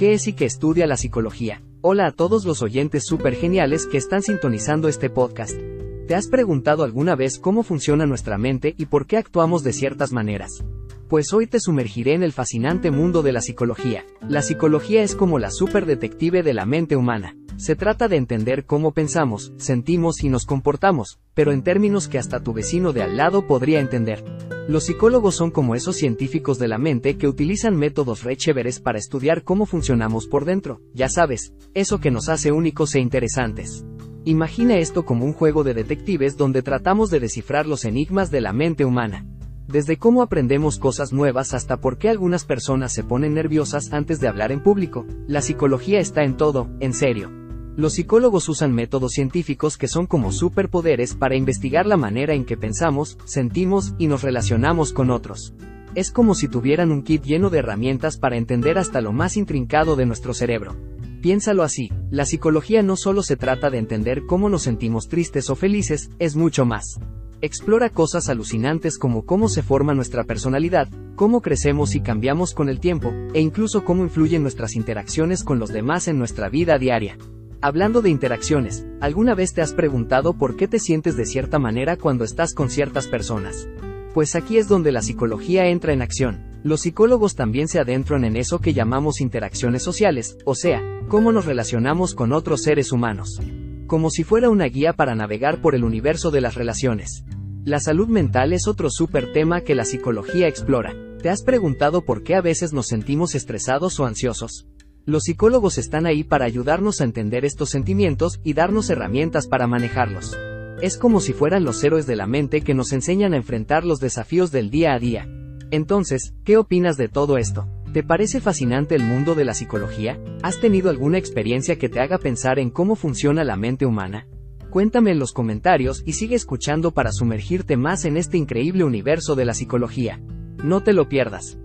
¿Qué es y qué estudia la psicología? Hola a todos los oyentes super geniales que están sintonizando este podcast. ¿Te has preguntado alguna vez cómo funciona nuestra mente y por qué actuamos de ciertas maneras? Pues hoy te sumergiré en el fascinante mundo de la psicología. La psicología es como la super detective de la mente humana. Se trata de entender cómo pensamos, sentimos y nos comportamos, pero en términos que hasta tu vecino de al lado podría entender. Los psicólogos son como esos científicos de la mente que utilizan métodos re chéveres para estudiar cómo funcionamos por dentro, ya sabes, eso que nos hace únicos e interesantes. Imagina esto como un juego de detectives donde tratamos de descifrar los enigmas de la mente humana. Desde cómo aprendemos cosas nuevas hasta por qué algunas personas se ponen nerviosas antes de hablar en público, la psicología está en todo, en serio. Los psicólogos usan métodos científicos que son como superpoderes para investigar la manera en que pensamos, sentimos y nos relacionamos con otros. Es como si tuvieran un kit lleno de herramientas para entender hasta lo más intrincado de nuestro cerebro. Piénsalo así, la psicología no solo se trata de entender cómo nos sentimos tristes o felices, es mucho más. Explora cosas alucinantes como cómo se forma nuestra personalidad, cómo crecemos y cambiamos con el tiempo, e incluso cómo influyen nuestras interacciones con los demás en nuestra vida diaria. Hablando de interacciones, ¿alguna vez te has preguntado por qué te sientes de cierta manera cuando estás con ciertas personas? Pues aquí es donde la psicología entra en acción. Los psicólogos también se adentran en eso que llamamos interacciones sociales, o sea, cómo nos relacionamos con otros seres humanos. Como si fuera una guía para navegar por el universo de las relaciones. La salud mental es otro súper tema que la psicología explora. ¿Te has preguntado por qué a veces nos sentimos estresados o ansiosos? Los psicólogos están ahí para ayudarnos a entender estos sentimientos y darnos herramientas para manejarlos. Es como si fueran los héroes de la mente que nos enseñan a enfrentar los desafíos del día a día. Entonces, ¿qué opinas de todo esto? ¿Te parece fascinante el mundo de la psicología? ¿Has tenido alguna experiencia que te haga pensar en cómo funciona la mente humana? Cuéntame en los comentarios y sigue escuchando para sumergirte más en este increíble universo de la psicología. No te lo pierdas.